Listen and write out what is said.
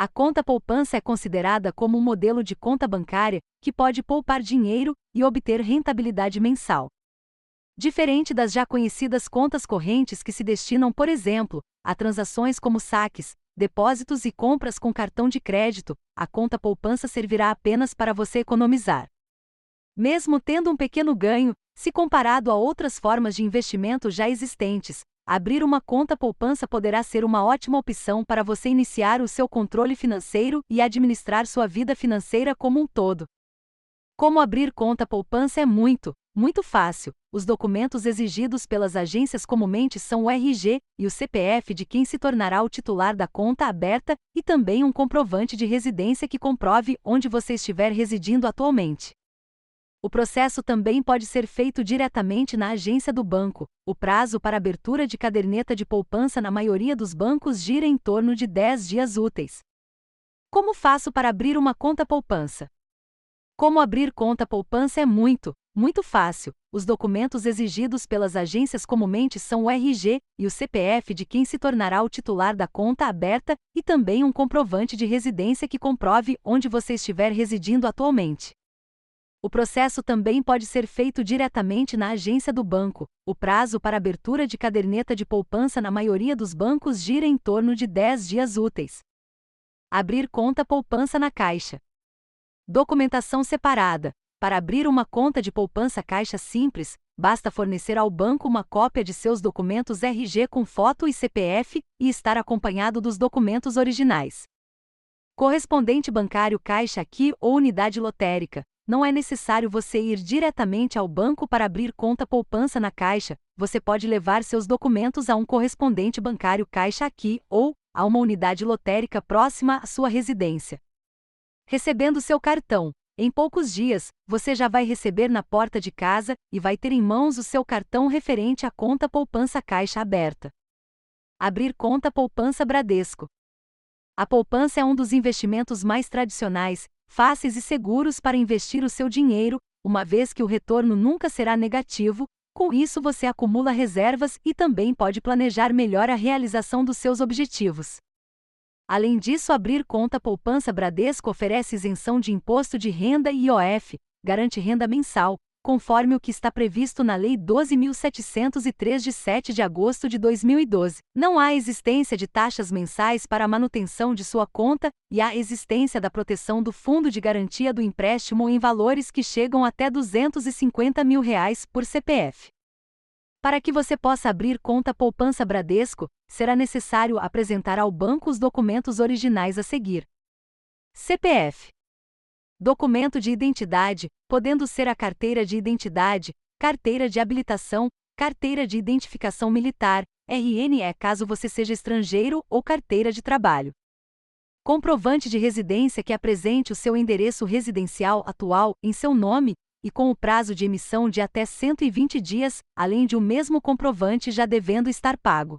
A conta poupança é considerada como um modelo de conta bancária que pode poupar dinheiro e obter rentabilidade mensal. Diferente das já conhecidas contas correntes que se destinam, por exemplo, a transações como saques, depósitos e compras com cartão de crédito, a conta poupança servirá apenas para você economizar. Mesmo tendo um pequeno ganho, se comparado a outras formas de investimento já existentes, abrir uma conta poupança poderá ser uma ótima opção para você iniciar o seu controle financeiro e administrar sua vida financeira como um todo. Como abrir conta poupança é muito, muito fácil. Os documentos exigidos pelas agências comumente são o RG e o CPF de quem se tornará o titular da conta aberta e também um comprovante de residência que comprove onde você estiver residindo atualmente. O processo também pode ser feito diretamente na agência do banco. O prazo para abertura de caderneta de poupança na maioria dos bancos gira em torno de 10 dias úteis. Como faço para abrir uma conta poupança? Como abrir conta poupança é muito, muito fácil. Os documentos exigidos pelas agências comumente são o RG e o CPF de quem se tornará o titular da conta aberta e também um comprovante de residência que comprove onde você estiver residindo atualmente. O processo também pode ser feito diretamente na agência do banco. O prazo para abertura de caderneta de poupança na maioria dos bancos gira em torno de 10 dias úteis. Abrir conta poupança na Caixa. Documentação separada. Para abrir uma conta de poupança Caixa Simples, basta fornecer ao banco uma cópia de seus documentos RG com foto e CPF e estar acompanhado dos documentos originais. Correspondente bancário Caixa aqui ou unidade lotérica não é necessário você ir diretamente ao banco para abrir conta poupança na Caixa, você pode levar seus documentos a um correspondente bancário Caixa aqui ou a uma unidade lotérica próxima à sua residência. Recebendo seu cartão, em poucos dias, você já vai receber na porta de casa e vai ter em mãos o seu cartão referente à conta poupança Caixa aberta. Abrir conta poupança Bradesco. A poupança é um dos investimentos mais tradicionais fáceis e seguros para investir o seu dinheiro, uma vez que o retorno nunca será negativo, com isso você acumula reservas e também pode planejar melhor a realização dos seus objetivos. Além disso, abrir conta poupança Bradesco oferece isenção de imposto de renda e IOF, garante renda mensal, conforme o que está previsto na Lei 12.703 de 7 de agosto de 2012. Não há existência de taxas mensais para a manutenção de sua conta e há existência da proteção do Fundo de Garantia do Empréstimo em valores que chegam até 250 mil reais por CPF. Para que você possa abrir conta poupança Bradesco, será necessário apresentar ao banco os documentos originais a seguir. CPF documento de identidade, podendo ser a carteira de identidade, carteira de habilitação, carteira de identificação militar, RNE caso você seja estrangeiro ou carteira de trabalho. Comprovante de residência que apresente o seu endereço residencial atual em seu nome e com o prazo de emissão de até 120 dias, além de o mesmo comprovante já devendo estar pago.